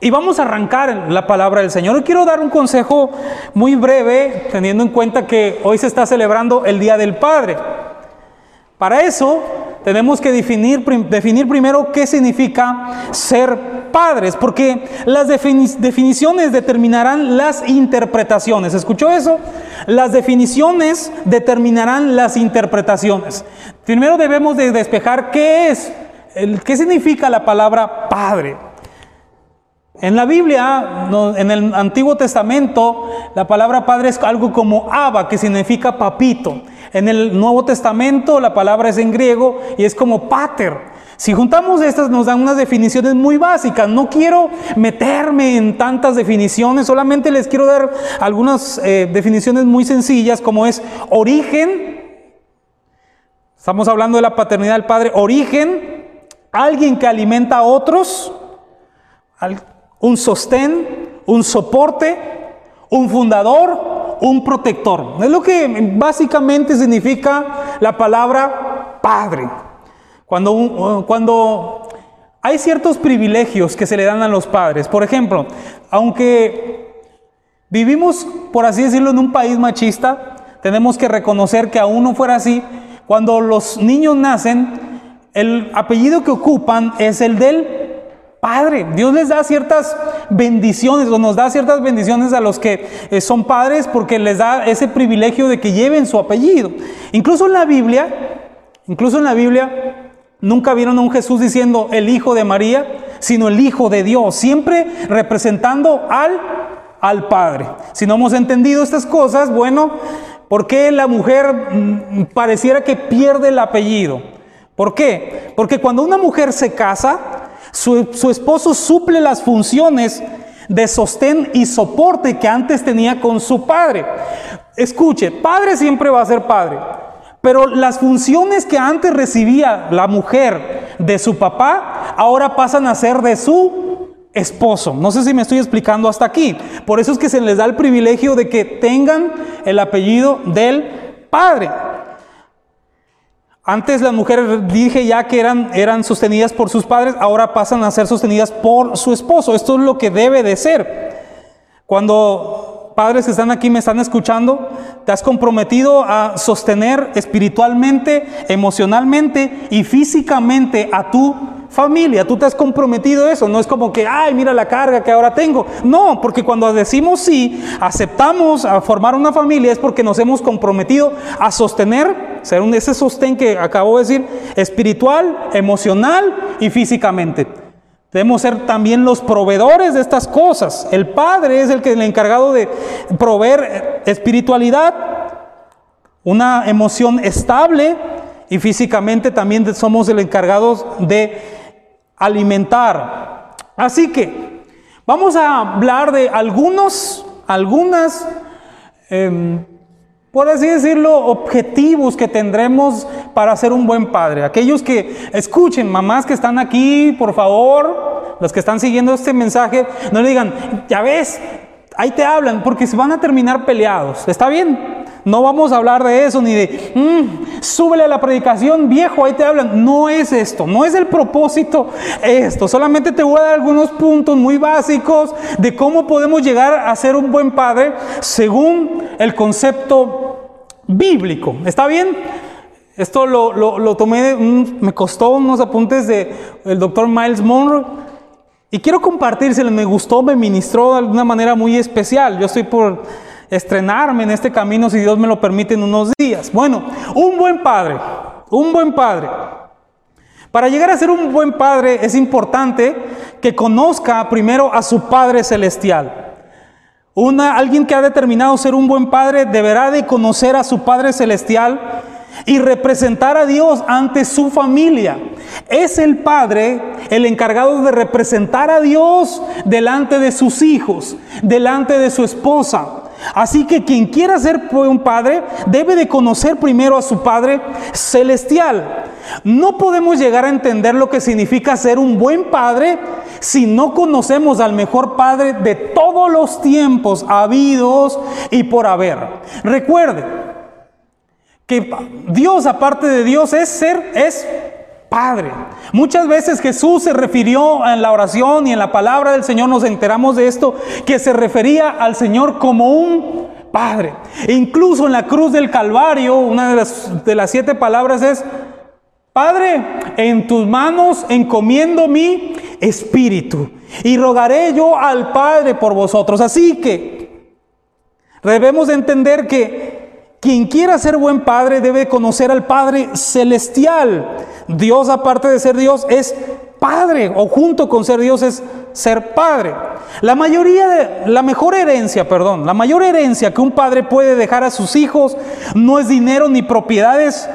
Y vamos a arrancar la palabra del Señor. Hoy quiero dar un consejo muy breve, teniendo en cuenta que hoy se está celebrando el Día del Padre. Para eso tenemos que definir, definir primero qué significa ser padres, porque las definiciones determinarán las interpretaciones. ¿Escuchó eso? Las definiciones determinarán las interpretaciones. Primero debemos de despejar qué es, qué significa la palabra padre. En la Biblia, en el Antiguo Testamento, la palabra padre es algo como Abba, que significa papito. En el Nuevo Testamento, la palabra es en griego y es como pater. Si juntamos estas, nos dan unas definiciones muy básicas. No quiero meterme en tantas definiciones, solamente les quiero dar algunas eh, definiciones muy sencillas, como es origen. Estamos hablando de la paternidad del padre. Origen, alguien que alimenta a otros un sostén, un soporte, un fundador, un protector. Es lo que básicamente significa la palabra padre. Cuando, cuando hay ciertos privilegios que se le dan a los padres, por ejemplo, aunque vivimos, por así decirlo, en un país machista, tenemos que reconocer que aún no fuera así, cuando los niños nacen, el apellido que ocupan es el del padre. Dios les da ciertas bendiciones o nos da ciertas bendiciones a los que eh, son padres porque les da ese privilegio de que lleven su apellido. Incluso en la Biblia, incluso en la Biblia, nunca vieron a un Jesús diciendo el Hijo de María, sino el Hijo de Dios, siempre representando al, al Padre. Si no hemos entendido estas cosas, bueno, ¿por qué la mujer mm, pareciera que pierde el apellido? ¿Por qué? Porque cuando una mujer se casa, su, esposo suple las funciones de sostén y soporte que antes tenía con su padre. Escuche, padre siempre va a ser padre, pero las funciones que antes recibía la mujer de su papá, ahora pasan a ser de su esposo. No sé si me estoy explicando hasta aquí. Por eso es que se les da el privilegio de que tengan el apellido del padre. Antes las mujeres dije ya que eran, eran sostenidas por sus padres, ahora pasan a ser sostenidas por su esposo. Esto es lo que debe de ser. Cuando padres que están aquí me están escuchando, te has comprometido a sostener espiritualmente, emocionalmente y físicamente a tu familia. Tú te has comprometido eso. No es como que, ay, mira la carga que ahora tengo. No, porque cuando decimos sí, aceptamos a formar una familia, es porque nos hemos comprometido a sostener, ser ese sostén que acabo de decir, espiritual, emocional y físicamente. Debemos ser también los proveedores de estas cosas. El Padre es el que el encargado de proveer espiritualidad, una emoción estable y físicamente también somos el encargados de alimentar. Así que vamos a hablar de algunos, algunas, em, por así decirlo, objetivos que tendremos para ser un buen padre. Aquellos que escuchen, mamás que están aquí, por favor, los que están siguiendo este mensaje, no le digan, ya ves, ahí te hablan, porque se van a terminar peleados. ¿Está bien? No vamos a hablar de eso ni de, mm, súbele a la predicación, viejo, ahí te hablan. No es esto, no es el propósito esto. Solamente te voy a dar algunos puntos muy básicos de cómo podemos llegar a ser un buen padre según el concepto bíblico. ¿Está bien? Esto lo, tomé, me costó unos apuntes del el doctor Miles Monroe. Y quiero compartírselo, me gustó, me ministró de alguna manera muy especial. Yo estoy por estrenarme en este camino si Dios me lo permite en unos días. Bueno, un buen padre, un buen padre. Para llegar a ser un buen padre es importante que conozca primero a su Padre Celestial. Una, alguien que ha determinado ser un buen padre deberá de conocer a su Padre Celestial y representar a Dios ante su familia. Es el padre el encargado de representar a Dios delante de sus hijos, delante de su esposa. Así que quien quiera ser un padre debe de conocer primero a su Padre celestial. No podemos llegar a entender lo que significa ser un buen padre si no conocemos al mejor padre de todos los tiempos habidos y por haber. Recuerde que Dios aparte de Dios es ser es Padre. Muchas veces Jesús se refirió en la oración y en la palabra del Señor, nos enteramos de esto, que se refería al Señor como un Padre. E incluso en la cruz del Calvario, una de las, de las siete palabras es, Padre, en tus manos encomiendo mi espíritu y rogaré yo al Padre por vosotros. Así que debemos de entender que quien quiera ser buen padre debe conocer al Padre celestial. Dios, aparte de ser Dios, es Padre, o junto con ser Dios es ser Padre. La mayoría de, la mejor herencia, perdón, la mayor herencia que un padre puede dejar a sus hijos no es dinero ni propiedades,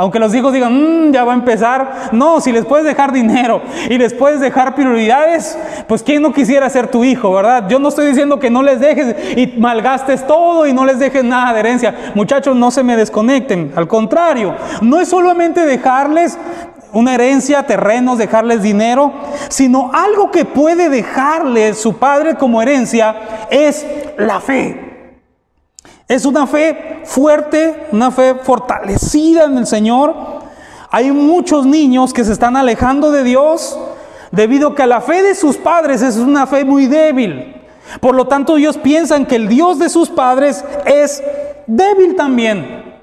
aunque los hijos digan, mm, ya va a empezar. No, si les puedes dejar dinero y les puedes dejar prioridades, pues ¿quién no quisiera ser tu hijo, verdad? Yo no estoy diciendo que no les dejes y malgastes todo y no les dejes nada de herencia. Muchachos, no se me desconecten. Al contrario, no es solamente dejarles una herencia, terrenos, dejarles dinero, sino algo que puede dejarles su padre como herencia es la fe. Es una fe fuerte, una fe fortalecida en el Señor. Hay muchos niños que se están alejando de Dios debido a que la fe de sus padres es una fe muy débil. Por lo tanto, ellos piensan que el Dios de sus padres es débil también.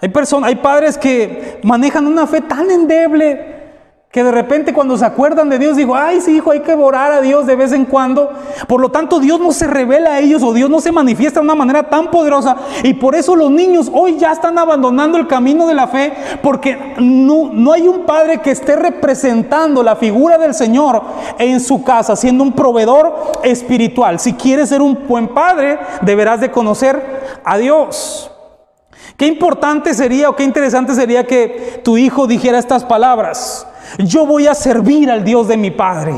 Hay personas, hay padres que manejan una fe tan endeble que de repente cuando se acuerdan de Dios, digo, ay, sí, hijo, hay que orar a Dios de vez en cuando. Por lo tanto, Dios no se revela a ellos o Dios no se manifiesta de una manera tan poderosa. Y por eso los niños hoy ya están abandonando el camino de la fe, porque no, no hay un padre que esté representando la figura del Señor en su casa, siendo un proveedor espiritual. Si quieres ser un buen padre, deberás de conocer a Dios. Qué importante sería o qué interesante sería que tu hijo dijera estas palabras. Yo voy a servir al Dios de mi Padre.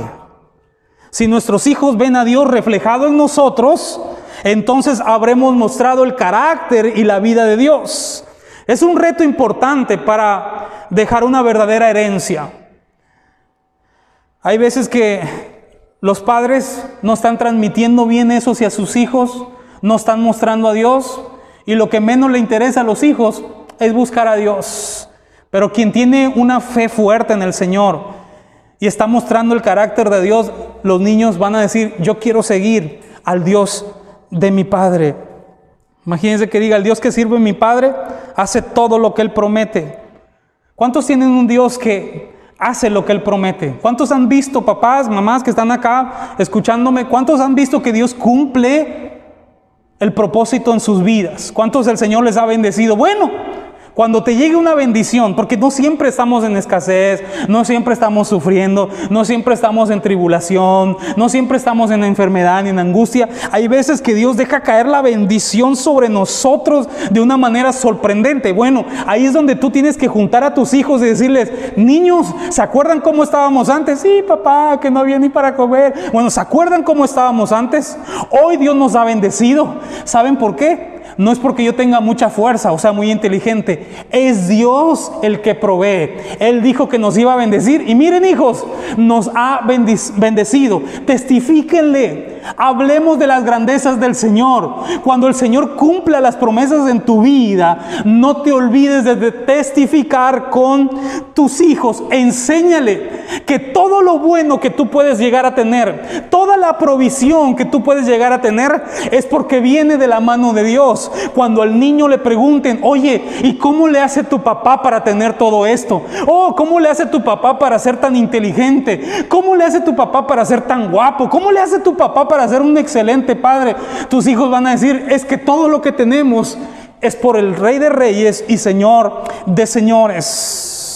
Si nuestros hijos ven a Dios reflejado en nosotros, entonces habremos mostrado el carácter y la vida de Dios. Es un reto importante para dejar una verdadera herencia. Hay veces que los padres no están transmitiendo bien eso hacia sus hijos, no están mostrando a Dios y lo que menos le interesa a los hijos es buscar a Dios. Pero quien tiene una fe fuerte en el Señor y está mostrando el carácter de Dios, los niños van a decir, yo quiero seguir al Dios de mi Padre. Imagínense que diga, el Dios que sirve mi Padre hace todo lo que Él promete. ¿Cuántos tienen un Dios que hace lo que Él promete? ¿Cuántos han visto, papás, mamás que están acá escuchándome? ¿Cuántos han visto que Dios cumple el propósito en sus vidas? ¿Cuántos el Señor les ha bendecido? Bueno, cuando te llegue una bendición, porque no siempre estamos en escasez, no siempre estamos sufriendo, no siempre estamos en tribulación, no siempre estamos en enfermedad ni en angustia. Hay veces que Dios deja caer la bendición sobre nosotros de una manera sorprendente. Bueno, ahí es donde tú tienes que juntar a tus hijos y decirles, niños, ¿se acuerdan cómo estábamos antes? Sí, papá, que no había ni para comer. Bueno, ¿se acuerdan cómo estábamos antes? Hoy Dios nos ha bendecido. ¿Saben por qué? No es porque yo tenga mucha fuerza o sea muy inteligente, es Dios el que provee. Él dijo que nos iba a bendecir y miren hijos, nos ha bendecido. Testifíquenle, hablemos de las grandezas del Señor. Cuando el Señor cumpla las promesas en tu vida, no te olvides de testificar con tus hijos. Enséñale que todo lo bueno que tú puedes llegar a tener, toda la provisión que tú puedes llegar a tener, es porque viene de la mano de Dios. Cuando al niño le pregunten, oye, ¿y cómo le hace tu papá para tener todo esto? Oh, ¿cómo le hace tu papá para ser tan inteligente? ¿Cómo le hace tu papá para ser tan guapo? ¿Cómo le hace tu papá para ser un excelente padre? Tus hijos van a decir, es que todo lo que tenemos es por el Rey de Reyes y Señor de Señores.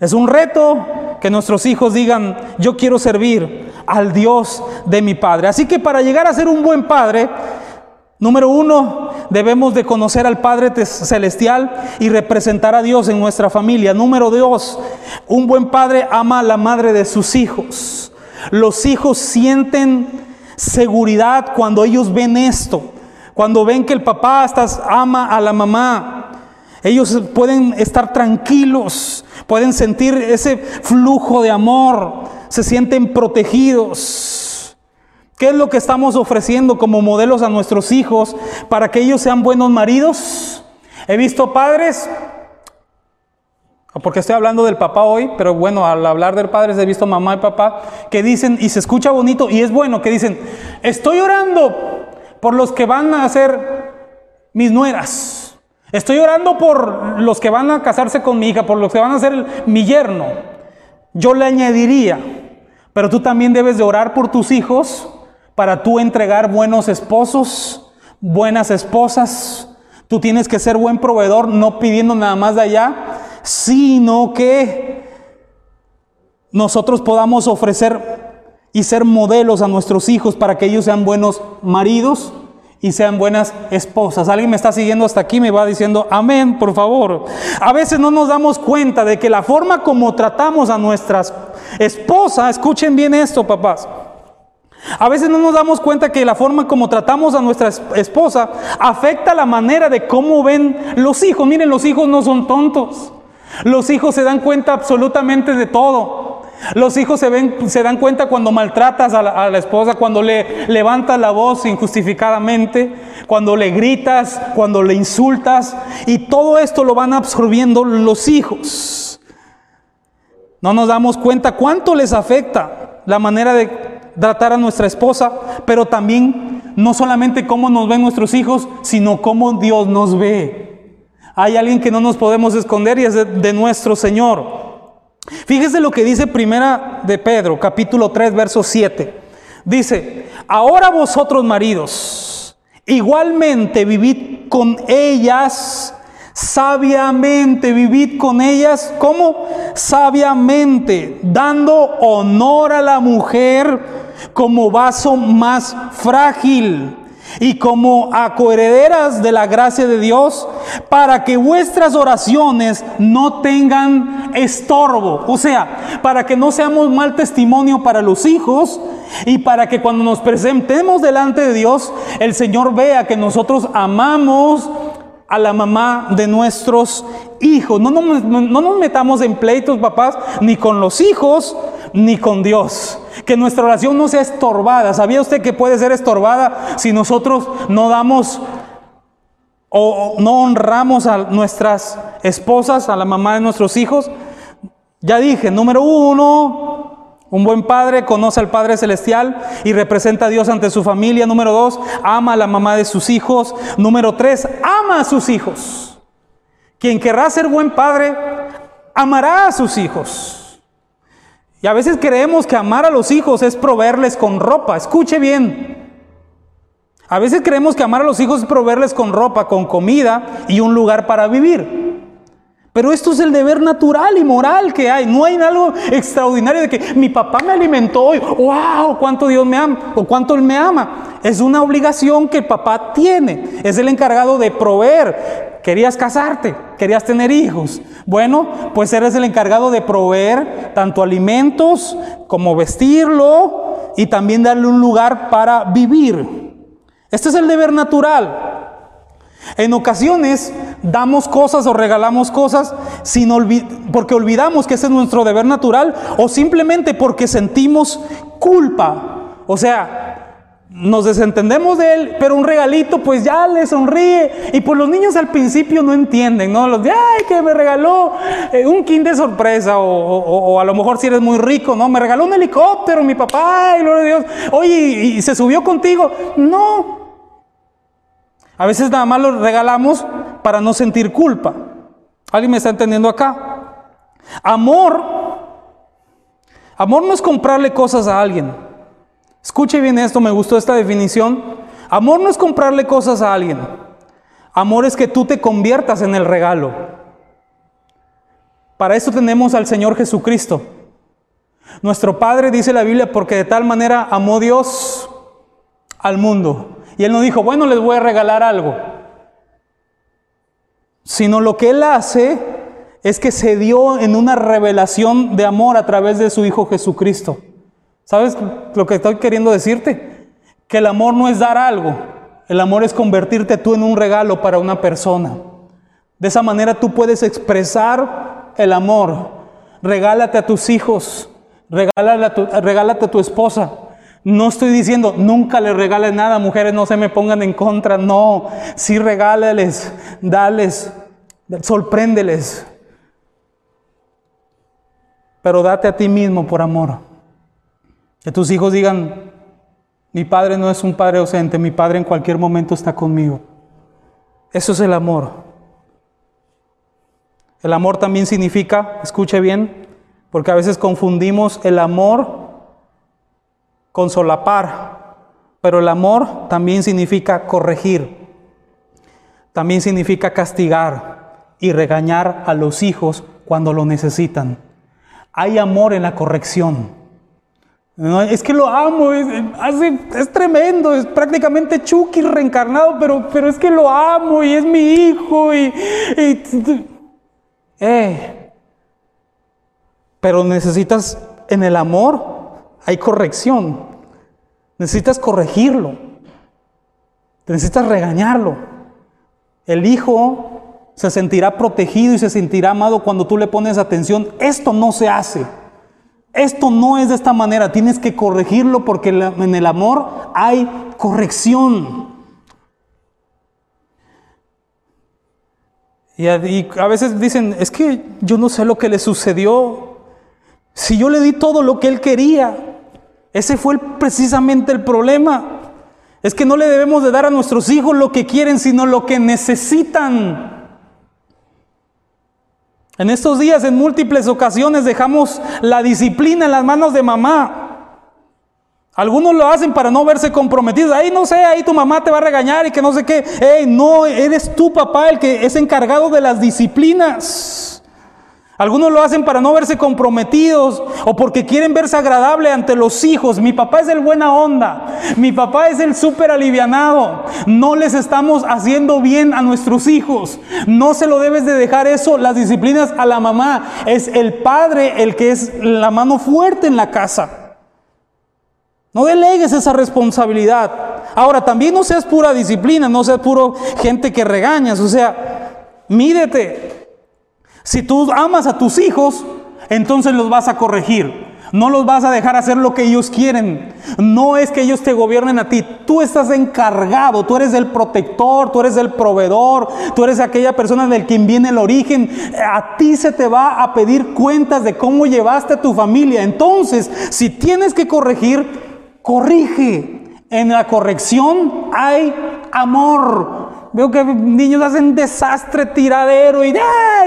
Es un reto que nuestros hijos digan, yo quiero servir al Dios de mi Padre. Así que para llegar a ser un buen padre, Número uno, debemos de conocer al Padre Celestial y representar a Dios en nuestra familia. Número dos, un buen padre ama a la madre de sus hijos. Los hijos sienten seguridad cuando ellos ven esto, cuando ven que el papá ama a la mamá. Ellos pueden estar tranquilos, pueden sentir ese flujo de amor, se sienten protegidos. ¿Qué es lo que estamos ofreciendo como modelos a nuestros hijos para que ellos sean buenos maridos? He visto padres porque estoy hablando del papá hoy, pero bueno, al hablar del padre he visto mamá y papá que dicen, y se escucha bonito, y es bueno, que dicen, estoy orando por los que van a ser mis nueras. Estoy orando por los que van a casarse con mi hija, por los que van a ser mi yerno. Yo le añadiría, pero tú también debes de orar por tus hijos para tú entregar buenos esposos, buenas esposas. Tú tienes que ser buen proveedor, no pidiendo nada más de allá, sino que nosotros podamos ofrecer y ser modelos a nuestros hijos para que ellos sean buenos maridos y sean buenas esposas. Alguien me está siguiendo hasta aquí, me va diciendo amén, por favor. A veces no nos damos cuenta de que la forma como tratamos a nuestras esposas, escuchen bien esto, papás. A veces no nos damos cuenta que la forma como tratamos a nuestra esposa afecta la manera de cómo ven los hijos. Miren, los hijos no son tontos. Los hijos se dan cuenta absolutamente de todo. Los hijos se, ven, se dan cuenta cuando maltratas a la, esposa, cuando le levantas la voz injustificadamente, cuando le gritas, cuando le insultas. Y todo esto lo van absorbiendo los hijos. No nos damos cuenta cuánto les afecta la manera de tratar a nuestra esposa, pero también no solamente cómo nos ven nuestros hijos, sino cómo Dios nos ve. Hay alguien que no nos podemos esconder y es de, nuestro Señor. Fíjese lo que dice Primera de Pedro, capítulo 3, verso 7. Dice, ahora vosotros maridos, igualmente vivid con ellas sabiamente, vivid con ellas, ¿cómo? Sabiamente, dando honor a la mujer como vaso más frágil y como acoherederas de la gracia de Dios, para que vuestras oraciones no tengan estorbo. O sea, para que no seamos mal testimonio para los hijos y para que cuando nos presentemos delante de Dios, el Señor vea que nosotros amamos a la mamá de nuestros hijos. No nos, no nos metamos en pleitos, papás, ni con los hijos, ni con Dios. Que nuestra oración no sea estorbada. ¿Sabía usted que puede ser estorbada si nosotros no damos o no honramos a nuestras esposas, a la mamá de nuestros hijos? Ya dije, número uno, un buen padre conoce al Padre Celestial y representa a Dios ante su familia. Número dos, ama a la mamá de sus hijos. Número tres, ama a sus hijos. Quien querrá ser buen padre, amará a sus hijos. Y a veces creemos que amar a los hijos es proveerles con ropa. Escuche bien. A veces creemos que amar a los hijos es proveerles con ropa, con comida y un lugar para vivir. Pero esto es el deber natural y moral que hay. No hay algo extraordinario de que mi papá me alimentó hoy. ¡Wow! ¿Cuánto Dios me ama? ¿O cuánto Él me ama? Es una obligación que el papá tiene. Es el encargado de proveer. Querías casarte, querías tener hijos. Bueno, pues eres el encargado de proveer tanto alimentos como vestirlo y también darle un lugar para vivir. Este es el deber natural. En ocasiones damos cosas o regalamos cosas sin porque olvidamos que ese es nuestro deber natural o simplemente porque sentimos culpa. O sea, nos desentendemos de él, pero un regalito pues ya le sonríe. Y pues los niños al principio no entienden, ¿no? Los de, ay, que me regaló eh, un king de sorpresa, o, a lo mejor si eres muy rico, ¿no? Me regaló un helicóptero, mi papá, y gloria a Dios. Oye, ¿y se subió contigo? No. A veces nada más lo regalamos para no sentir culpa. ¿Alguien me está entendiendo acá? Amor, amor no es comprarle cosas a alguien. Escuche bien esto, me gustó esta definición. Amor no es comprarle cosas a alguien. Amor es que tú te conviertas en el regalo. Para eso tenemos al Señor Jesucristo. Nuestro Padre dice la Biblia porque de tal manera amó Dios al mundo. Y Él no dijo, bueno, les voy a regalar algo. Sino lo que Él hace es que se dio en una revelación de amor a través de su Hijo Jesucristo. ¿Sabes lo que estoy queriendo decirte? Que el amor no es dar algo, el amor es convertirte tú en un regalo para una persona. De esa manera tú puedes expresar el amor. Regálate a tus hijos, regálate a tu, regálate a tu esposa. No estoy diciendo nunca le regales nada, mujeres no se me pongan en contra, no, sí regálales, dales, sorpréndeles. pero date a ti mismo por amor. Que tus hijos digan, mi padre no es un padre ausente, mi padre en cualquier momento está conmigo. Eso es el amor. El amor también significa, escuche bien, porque a veces confundimos el amor con solapar, pero el amor también significa corregir, también significa castigar y regañar a los hijos cuando lo necesitan. Hay amor en la corrección. es que lo amo, es, es, tremendo, es prácticamente Chucky reencarnado, pero, pero es que lo amo y es mi hijo. Y, eh. Pero necesitas en el amor, hay corrección. Necesitas corregirlo. Necesitas regañarlo. El hijo se sentirá protegido y se sentirá amado cuando tú le pones atención. Esto no se hace. Esto no es de esta manera. Tienes que corregirlo porque en el amor hay corrección. Y a, veces dicen, es que yo no sé lo que le sucedió. Si yo le di todo lo que él quería, ese fue precisamente el problema. Es que no le debemos de dar a nuestros hijos lo que quieren, sino lo que necesitan. En estos días, en múltiples ocasiones, dejamos la disciplina en las manos de mamá. Algunos lo hacen para no verse comprometidos. Ahí no sé, ahí tu mamá te va a regañar y que no sé qué. No, eres tu papá el que es encargado de las disciplinas. Algunos lo hacen para no verse comprometidos o porque quieren verse agradable ante los hijos. Mi papá es el buena onda. Mi papá es el súper alivianado. No les estamos haciendo bien a nuestros hijos. No se lo debes de dejar eso, las disciplinas a la mamá. Es el padre el que es la mano fuerte en la casa. No delegues esa responsabilidad. Ahora, también no seas pura disciplina, no seas puro gente que regañas. O sea, mídete. Si tú amas a tus hijos, entonces los vas a corregir. No los vas a dejar hacer lo que ellos quieren. No es que ellos te gobiernen a ti. Tú estás encargado. Tú eres el protector. Tú eres el proveedor. Tú eres aquella persona del quien viene el origen. A ti se te va a pedir cuentas de cómo llevaste a tu familia. Entonces, si tienes que corregir, corrige. En la corrección hay amor. Veo que niños hacen desastre, tiradero y,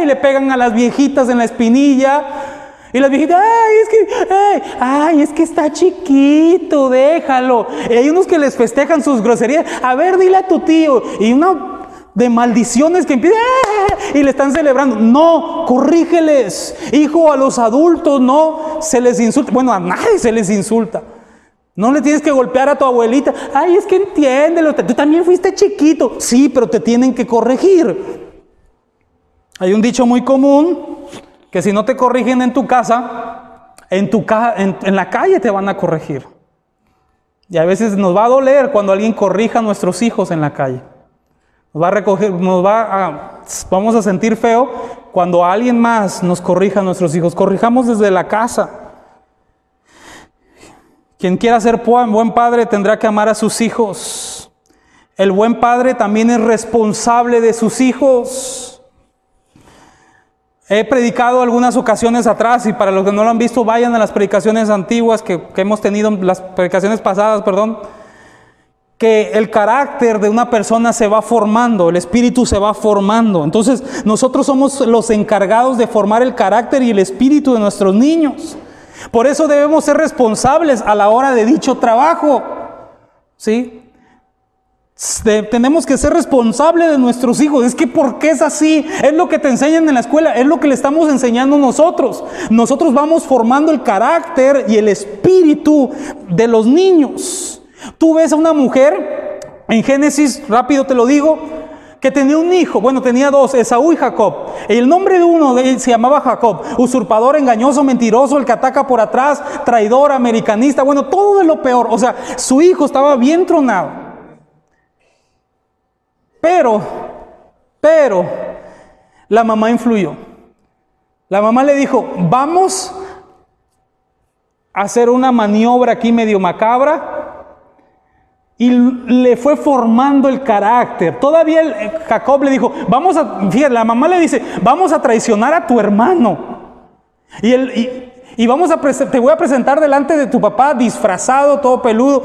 le pegan a las viejitas en la espinilla. Y las viejitas, ay, es que, ay, es que está chiquito, déjalo. Y hay unos que les festejan sus groserías. A ver, dile a tu tío. Y uno de maldiciones que empieza y le están celebrando. No, corrígeles. Hijo, a los adultos no se les insulta. Bueno, a nadie se les insulta. No le tienes que golpear a tu abuelita. Ay, es que entiéndelo, tú también fuiste chiquito. Sí, pero te tienen que corregir. Hay un dicho muy común que si no te corrigen en tu casa, en, en, la calle te van a corregir. Y a veces nos va a doler cuando alguien corrija a nuestros hijos en la calle. Nos va a recoger, nos va a, vamos a sentir feo cuando alguien más nos corrija a nuestros hijos. Corrijamos desde la casa. Quien quiera ser buen padre tendrá que amar a sus hijos. El buen padre también es responsable de sus hijos. He predicado algunas ocasiones atrás y para los que no lo han visto vayan a las predicaciones antiguas que, hemos tenido, las predicaciones pasadas, perdón, que el carácter de una persona se va formando, el espíritu se va formando. Entonces nosotros somos los encargados de formar el carácter y el espíritu de nuestros niños. Por eso debemos ser responsables a la hora de dicho trabajo. ¿Sí? tenemos que ser responsables de nuestros hijos. Es que ¿por qué es así? Es lo que te enseñan en la escuela, es lo que le estamos enseñando nosotros. Nosotros vamos formando el carácter y el espíritu de los niños. Tú ves a una mujer, en Génesis, rápido te lo digo, que tenía un hijo, bueno, tenía dos, Esaú y Jacob. El nombre de uno de se llamaba Jacob, usurpador, engañoso, mentiroso, el que ataca por atrás, traidor, americanista, bueno, todo de lo peor. O sea, su hijo estaba bien tronado. Pero, pero, la mamá influyó. La mamá le dijo, vamos a hacer una maniobra aquí medio macabra y le fue formando el carácter. Todavía eh, Jacob le dijo, vamos a, fíjate, la mamá le dice, vamos a traicionar a tu hermano. Y, vamos a te voy a presentar delante de tu papá disfrazado, todo peludo.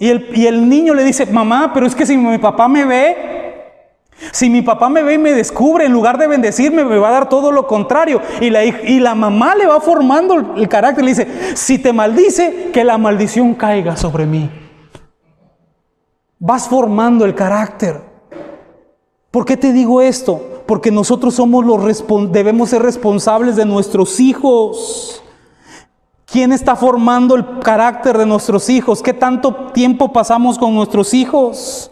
Y el, y el niño le dice, mamá, pero es que si mi papá me ve, si mi papá me ve y me descubre, en lugar de bendecirme, me va a dar todo lo contrario. Y la, y la mamá le va formando el carácter. Le dice, si te maldice, que la maldición caiga sobre mí. Vas formando el carácter. ¿Por qué te digo esto? Porque nosotros somos los debemos ser responsables de nuestros hijos. ¿Quién está formando el carácter de nuestros hijos? ¿Qué tanto tiempo pasamos con nuestros hijos?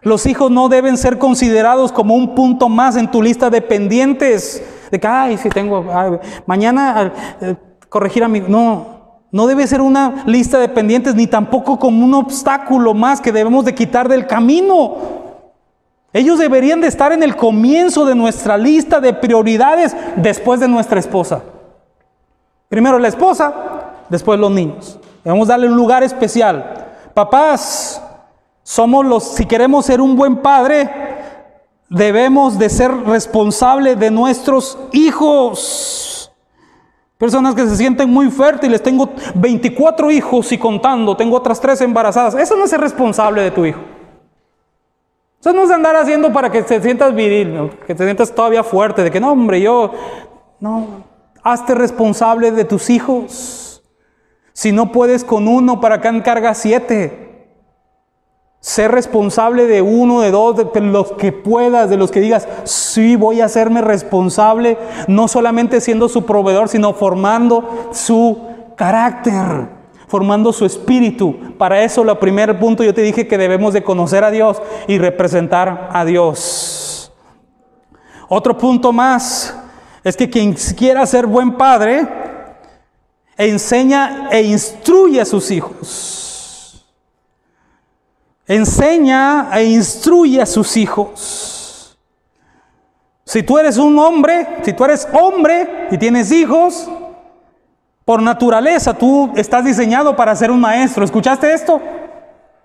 Los hijos no deben ser considerados como un punto más en tu lista de pendientes. De que, ay, si tengo, mañana eh, corregir a mi... No, no debe ser una lista de pendientes ni tampoco como un obstáculo más que debemos de quitar del camino. Ellos deberían de estar en el comienzo de nuestra lista de prioridades después de nuestra esposa. Primero la esposa, después los niños. Debemos darle un lugar especial. Papás, somos los, si queremos ser un buen padre, debemos de ser responsables de nuestros hijos. Personas que se sienten muy fértiles, tengo 24 hijos y contando, tengo otras tres embarazadas. Eso no es ser responsable de tu hijo. Eso no es andar haciendo para que te sientas viril, que te sientas todavía fuerte, de que no, hombre, yo, no, Hazte responsable de tus hijos. Si no puedes con uno, ¿para qué encarga siete? Sé responsable de uno, de dos, de los que puedas, de los que digas, sí, voy a hacerme responsable, no solamente siendo su proveedor, sino formando su carácter, formando su espíritu. Para eso, el primer punto, yo te dije que debemos de conocer a Dios y representar a Dios. Otro punto más, es que quien quiera ser buen padre, enseña e instruye a sus hijos. Enseña e instruye a sus hijos. Si tú eres un hombre, si tú eres hombre y tienes hijos, por naturaleza tú estás diseñado para ser un maestro. ¿Escuchaste esto?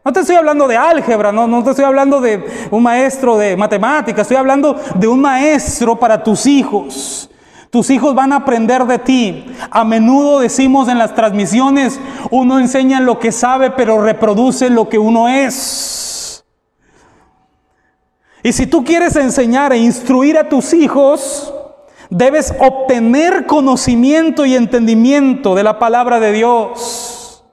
No te estoy hablando de álgebra, no, no te estoy hablando de un maestro de matemáticas, estoy hablando de un maestro para tus hijos. Tus hijos van a aprender de ti. A menudo decimos en las transmisiones, uno enseña lo que sabe, pero reproduce lo que uno es. Y si tú quieres enseñar e instruir a tus hijos, debes obtener conocimiento y entendimiento de la palabra de Dios.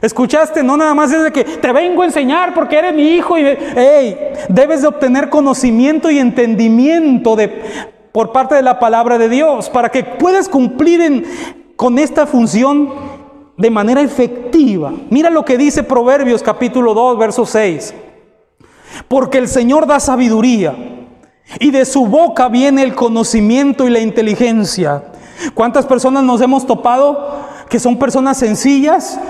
¿Escuchaste? No nada más es de que te vengo a enseñar porque eres mi hijo y debes de obtener conocimiento y entendimiento de por parte de la palabra de Dios, para que puedas cumplir con esta función de manera efectiva. Mira lo que dice Proverbios capítulo 2, verso 6. Porque el Señor da sabiduría y de su boca viene el conocimiento y la inteligencia. ¿Cuántas personas nos hemos topado que son personas sencillas?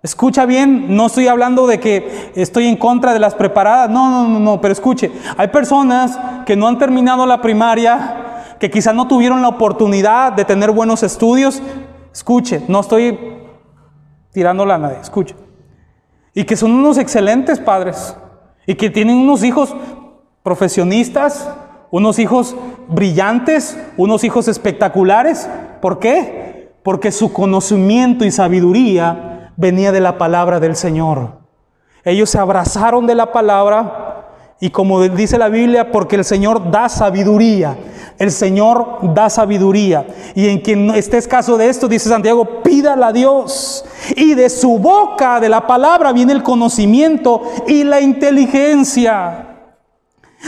Escucha bien, no estoy hablando de que estoy en contra de las preparadas, no, no, no, no, pero escuche, hay personas que no han terminado la primaria, que quizá no tuvieron la oportunidad de tener buenos estudios, escuche, no estoy tirándola a nadie, escuche. Y que son unos excelentes padres y que tienen unos hijos profesionistas, unos hijos brillantes, unos hijos espectaculares. ¿Por qué? Porque su conocimiento y sabiduría venía de la palabra del Señor. Ellos se abrazaron de la palabra y como dice la Biblia, porque el Señor da sabiduría. El Señor da sabiduría. Y en quien esté escaso de esto, dice Santiago, pídala a Dios. Y de su boca, de la palabra, viene el conocimiento y la inteligencia.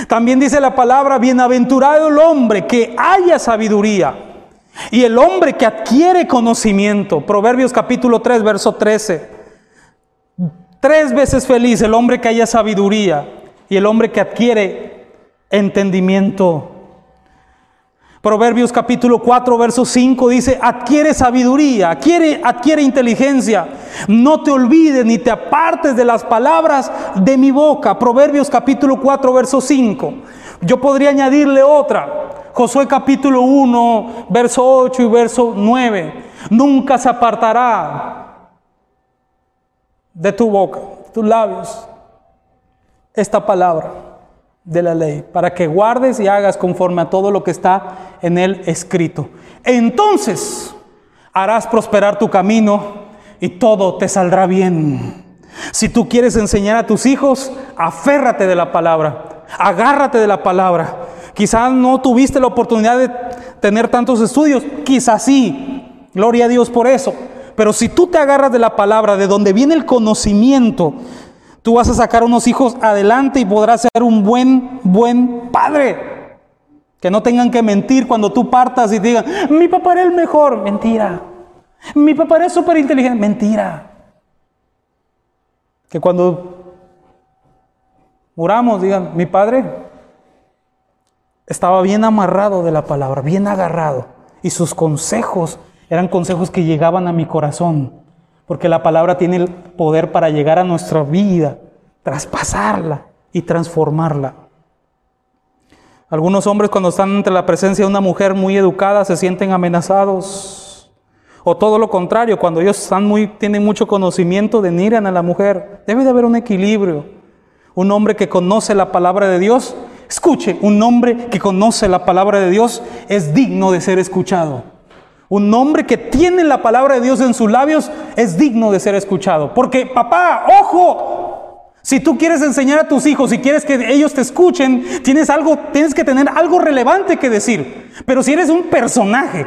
También dice la palabra, bienaventurado el hombre que haya sabiduría. Y el hombre que adquiere conocimiento. Proverbios capítulo 3, verso 13. Tres veces feliz el hombre que haya sabiduría y el hombre que adquiere entendimiento. Proverbios capítulo 4, verso 5 dice, adquiere sabiduría, adquiere, adquiere inteligencia. No te olvides ni te apartes de las palabras de mi boca. Proverbios capítulo 4, verso 5. Yo podría añadirle otra. Josué capítulo 1, verso 8 y verso 9. Nunca se apartará de tu boca, tus labios, esta palabra de la ley, para que guardes y hagas conforme a todo lo que está en él escrito. Entonces harás prosperar tu camino y todo te saldrá bien. Si tú quieres enseñar a tus hijos, aférrate de la palabra, agárrate de la palabra. Quizás no tuviste la oportunidad de tener tantos estudios, quizás sí, gloria a Dios por eso. Pero si tú te agarras de la palabra, de donde viene el conocimiento, tú vas a sacar unos hijos adelante y podrás ser un buen, buen padre. Que no tengan que mentir cuando tú partas y digan, mi papá era el mejor. Mentira. Mi papá era súper inteligente. Mentira. Que cuando muramos digan, mi padre estaba bien amarrado de la palabra, bien agarrado. Y sus consejos eran consejos que llegaban a mi corazón. Porque la palabra tiene el poder para llegar a nuestra vida, traspasarla y transformarla. Algunos hombres cuando están ante la presencia de una mujer muy educada se sienten amenazados. O todo lo contrario, cuando ellos tienen mucho conocimiento, denigran a la mujer. Debe de haber un equilibrio. Un hombre que conoce la palabra de Dios, escuche, un hombre que conoce la palabra de Dios es digno de ser escuchado. Un hombre que tiene la palabra de Dios en sus labios es digno de ser escuchado. Porque, papá, ojo, si tú quieres enseñar a tus hijos y quieres que ellos te escuchen, tienes algo, tienes que tener algo relevante que decir. Pero si eres un personaje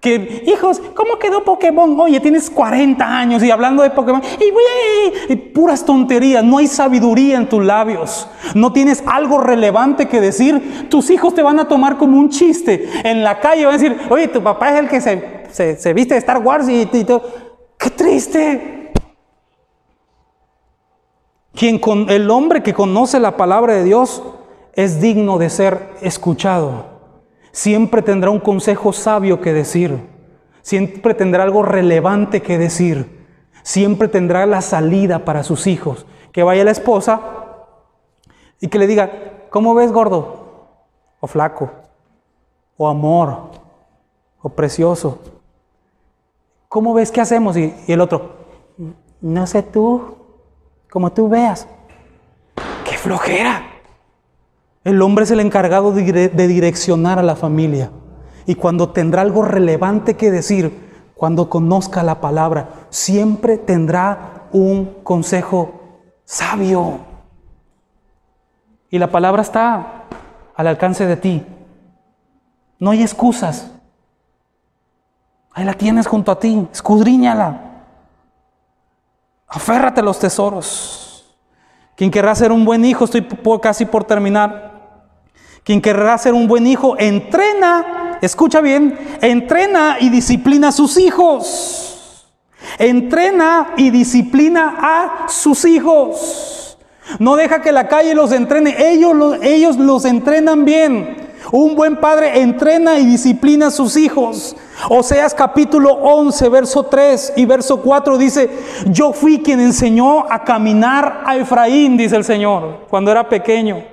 que, hijos, ¿cómo quedó Pokémon? Oye, tienes 40 años y hablando de Pokémon, y, y, puras tonterías, no hay sabiduría en tus labios, no tienes algo relevante que decir, tus hijos te van a tomar como un chiste. En la calle van a decir, oye, tu papá es el que se, se, viste de Star Wars y, y todo. ¡Qué triste! Quien con el hombre que conoce la palabra de Dios es digno de ser escuchado. Siempre tendrá un consejo sabio que decir. Siempre tendrá algo relevante que decir. Siempre tendrá la salida para sus hijos. Que vaya la esposa y que le diga, ¿cómo ves gordo? O flaco. O amor. O precioso. ¿Cómo ves qué hacemos? Y, el otro, no sé tú, como tú veas. ¡Qué flojera! El hombre es el encargado de, direccionar a la familia. Y cuando tendrá algo relevante que decir, cuando conozca la palabra, siempre tendrá un consejo sabio. Y la palabra está al alcance de ti. No hay excusas. Ahí la tienes junto a ti, escudriñala. Aférrate a los tesoros. Quien querrá ser un buen hijo, estoy casi por terminar. Quien querrá ser un buen hijo, entrena, escucha bien, entrena y disciplina a sus hijos. Entrena y disciplina a sus hijos. No deja que la calle los entrene, ellos, ellos los entrenan bien. Un buen padre entrena y disciplina a sus hijos. Oseas capítulo 11, verso 3 y verso 4 dice, yo fui quien enseñó a caminar a Efraín, dice el Señor, cuando era pequeño.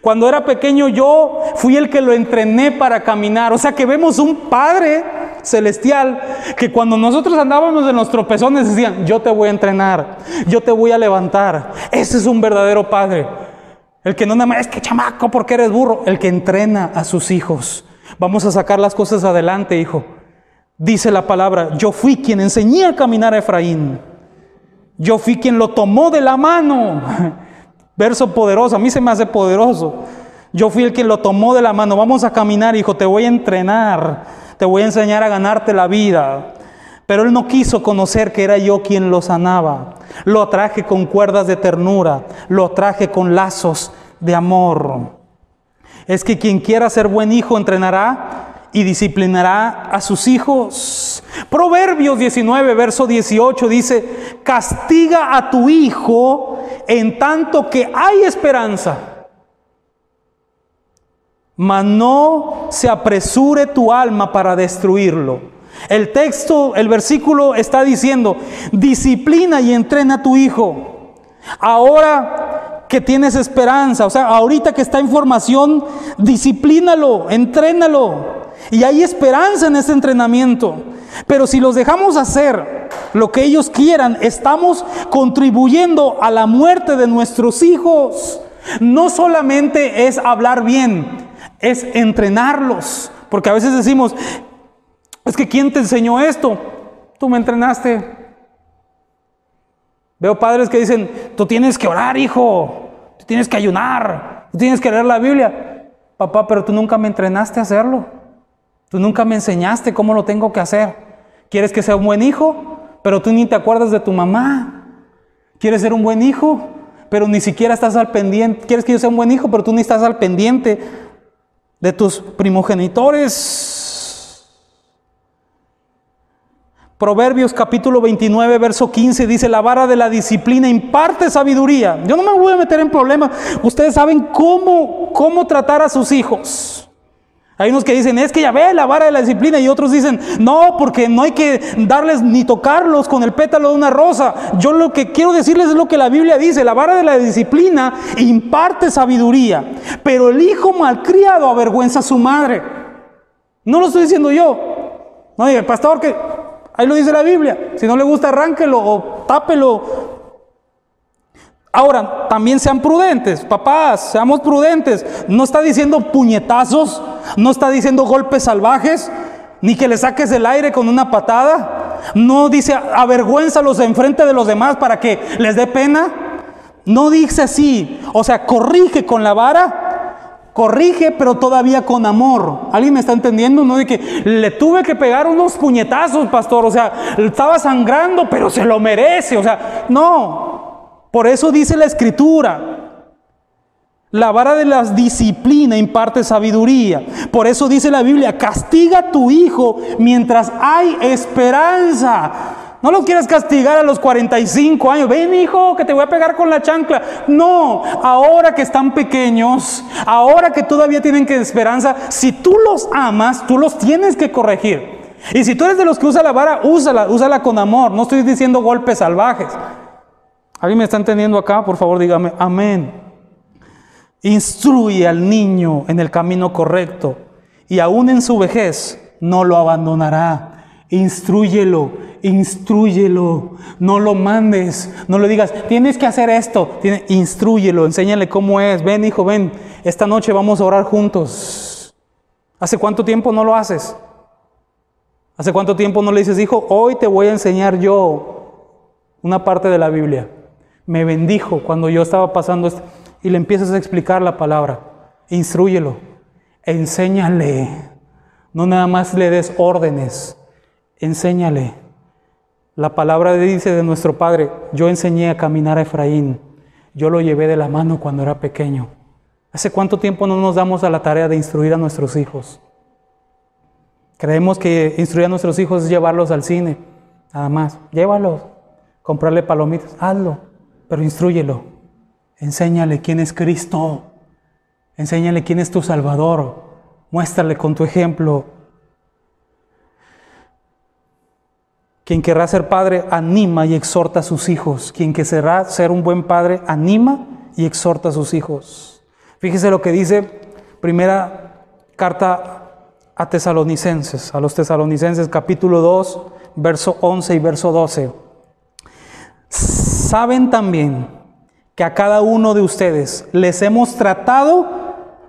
Cuando era pequeño yo fui el que lo entrené para caminar. O sea que vemos un Padre celestial que cuando nosotros andábamos en los tropezones decían, yo te voy a entrenar, yo te voy a levantar. Ese es un verdadero Padre. El que no nada más es que chamaco porque eres burro, el que entrena a sus hijos. Vamos a sacar las cosas adelante, hijo. Dice la palabra, yo fui quien enseñé a caminar a Efraín. Yo fui quien lo tomó de la mano. Verso poderoso, a mí se me hace poderoso. Yo fui el que lo tomó de la mano. Vamos a caminar, hijo, te voy a entrenar. Te voy a enseñar a ganarte la vida. Pero él no quiso conocer que era yo quien lo sanaba. Lo traje con cuerdas de ternura, lo traje con lazos de amor. Es que quien quiera ser buen hijo entrenará y disciplinará a sus hijos. Proverbios 19, verso 18 dice, castiga a tu hijo en tanto que hay esperanza, mas no se apresure tu alma para destruirlo. El texto, el versículo está diciendo, disciplina y entrena a tu hijo. Ahora que tienes esperanza, o sea, ahorita que está en formación, disciplínalo, entrénalo. Y hay esperanza en ese entrenamiento. Pero si los dejamos hacer lo que ellos quieran, estamos contribuyendo a la muerte de nuestros hijos. No solamente es hablar bien, es entrenarlos. Porque a veces decimos, Es que ¿quién te enseñó esto? Tú me entrenaste. Veo padres que dicen, tú tienes que orar, hijo, tú tienes que ayunar, tú tienes que leer la Biblia. Papá, pero tú nunca me entrenaste a hacerlo. Tú nunca me enseñaste cómo lo tengo que hacer. ¿Quieres que sea un buen hijo? Pero tú ni te acuerdas de tu mamá. ¿Quieres ser un buen hijo? Pero ni siquiera estás al pendiente. ¿Quieres que yo sea un buen hijo? Pero tú ni estás al pendiente de tus primogenitores. Proverbios capítulo 29, verso 15 dice, la vara de la disciplina imparte sabiduría. Yo no me voy a meter en problemas. Ustedes saben cómo, cómo tratar a sus hijos. Hay unos que dicen, es que ya ve la vara de la disciplina y otros dicen, no, porque no hay que darles ni tocarlos con el pétalo de una rosa. Yo lo que quiero decirles es lo que la Biblia dice, la vara de la disciplina imparte sabiduría, pero el hijo malcriado avergüenza a su madre. No lo estoy diciendo yo. No, el pastor que Ahí lo dice la Biblia. Si no le gusta, arránquelo o tápelo. Ahora, también sean prudentes, papás, seamos prudentes. No está diciendo puñetazos, no está diciendo golpes salvajes, ni que le saques el aire con una patada. No dice avergüénzalos enfrente de los demás para que les dé pena. No dice así. O sea, corrige con la vara, Corrige, pero todavía con amor. ¿Alguien me está entendiendo? No de que le tuve que pegar unos puñetazos, pastor. O sea, estaba sangrando, pero se lo merece. O sea, no. Por eso dice la escritura. La vara de la disciplina imparte sabiduría. Por eso dice la Biblia, castiga a tu hijo mientras hay esperanza. No lo quieres castigar a los 45 años. Ven, hijo, que te voy a pegar con la chancla. No, ahora que están pequeños, ahora que todavía tienen que esperanza, si tú los amas, tú los tienes que corregir. Y si tú eres de los que usa la vara, úsala, úsala con amor. No estoy diciendo golpes salvajes. ¿Alguien me está entendiendo acá? Por favor, dígame, amén. Instruye al niño en el camino correcto y aún en su vejez no lo abandonará. Instruyelo, instruyelo, no lo mandes, no le digas, tienes que hacer esto, instruyelo, enséñale cómo es, ven hijo, ven, esta noche vamos a orar juntos. ¿Hace cuánto tiempo no lo haces? ¿Hace cuánto tiempo no le dices, hijo, hoy te voy a enseñar yo una parte de la Biblia? Me bendijo cuando yo estaba pasando esto y le empiezas a explicar la palabra. Instruyelo, enséñale, no nada más le des órdenes enséñale. La palabra dice de nuestro Padre, yo enseñé a caminar a Efraín, yo lo llevé de la mano cuando era pequeño. ¿Hace cuánto tiempo no nos damos a la tarea de instruir a nuestros hijos? Creemos que instruir a nuestros hijos es llevarlos al cine, nada más. Llévalos, comprarle palomitas, hazlo, pero instruyelo. Enséñale quién es Cristo. Enséñale quién es tu Salvador. Muéstrale con tu ejemplo Quien querrá ser padre anima y exhorta a sus hijos. Quien querrá ser un buen padre anima y exhorta a sus hijos. Fíjese lo que dice primera carta a tesalonicenses, a los tesalonicenses capítulo 2, verso 11 y verso 12. Saben también que a cada uno de ustedes les hemos tratado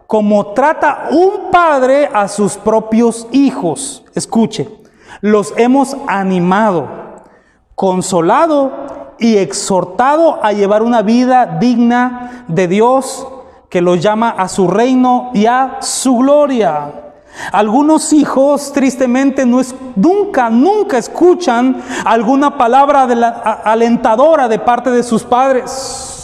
como trata un padre a sus propios hijos. Escuche los hemos animado, consolado y exhortado a llevar una vida digna de Dios que los llama a su reino y a su gloria. Algunos hijos tristemente no es, nunca, nunca escuchan alguna palabra alentadora de parte de sus padres.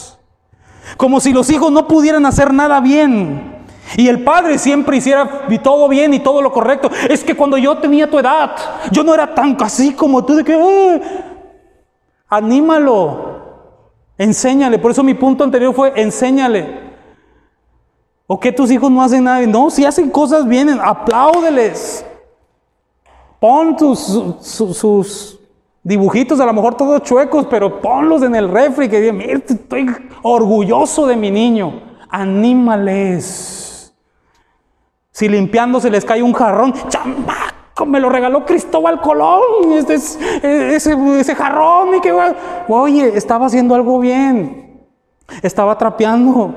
Como si los hijos no pudieran hacer nada bien. Y el padre siempre hiciera todo bien y todo lo correcto. Es que cuando yo tenía tu edad, yo no era tan así como tú de que... Eh". anímalo, enséñale. Por eso mi punto anterior fue enséñale. ¿O que tus hijos no hacen nada? No, si hacen cosas bien, apláudeles. Pon tus, sus, dibujitos, a lo mejor todos chuecos, pero ponlos en el refri que digan, mira, estoy orgulloso de mi niño. Anímales. Si limpiando se les cae un jarrón, chamaco, me lo regaló Cristóbal Colón, este ese, ese jarrón, y que, oye, estaba haciendo algo bien, estaba trapeando,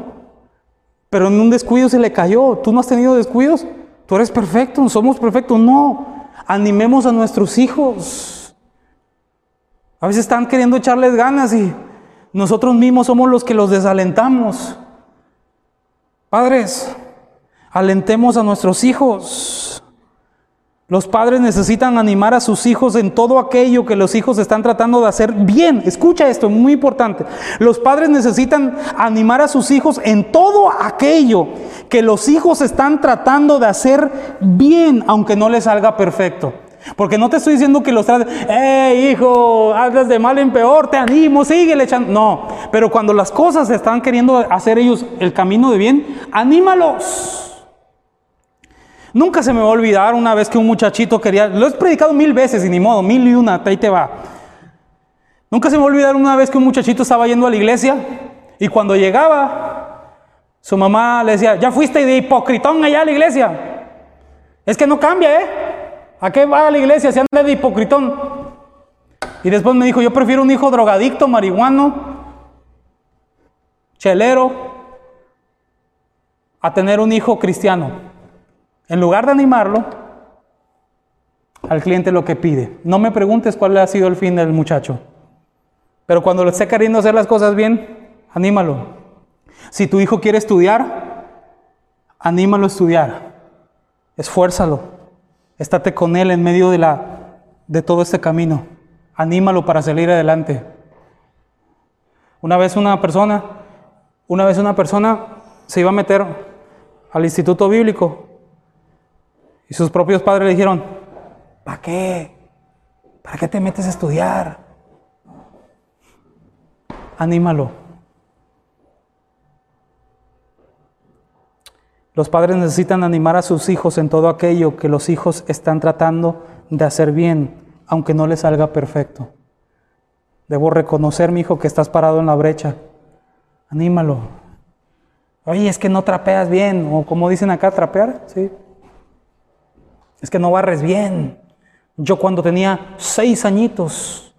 pero en un descuido se le cayó. ¿Tú no has tenido descuidos? Tú eres perfecto, somos perfectos. No, Animemos a nuestros hijos. A veces están queriendo echarles ganas y nosotros mismos somos los que los desalentamos. Padres, alentemos a nuestros hijos. Los padres necesitan animar a sus hijos en todo aquello que los hijos están tratando de hacer bien. Escucha esto, muy importante. Los padres necesitan animar a sus hijos en todo aquello que los hijos están tratando de hacer bien, aunque no les salga perfecto. Porque no te estoy diciendo que los trates, hey hijo, hazles de mal en peor, te animo, sigue echando. No, pero cuando las cosas están queriendo hacer ellos el camino de bien, anímalos. Nunca se me va a olvidar una vez que un muchachito quería, lo he predicado mil veces y ni modo, mil y una, ahí te va. Nunca se me va a olvidar una vez que un muchachito estaba yendo a la iglesia y cuando llegaba, su mamá le decía, ya fuiste de hipocritón allá a la iglesia. Es que no cambia, ¿eh? ¿A qué va a la iglesia si anda de hipocritón? Y después me dijo, yo prefiero un hijo drogadicto, marihuano, chelero, a tener un hijo cristiano. En lugar de animarlo, al cliente lo que pide. No me preguntes cuál ha sido el fin del muchacho. Pero cuando le esté queriendo hacer las cosas bien, anímalo. Si tu hijo quiere estudiar, anímalo a estudiar. Esfuérzalo. Estate con Él en medio de, la, de todo este camino. Anímalo para salir adelante. Una vez una persona, una vez una persona se iba a meter al instituto bíblico y sus propios padres le dijeron, ¿para qué? ¿Para qué te metes a estudiar? Anímalo. Los padres necesitan animar a sus hijos en todo aquello que los hijos están tratando de hacer bien, aunque no les salga perfecto. Debo reconocer, mi hijo, que estás parado en la brecha. Anímalo. Oye, es que no trapeas bien, o como dicen acá, trapear, sí. Es que no barres bien. Yo cuando tenía seis añitos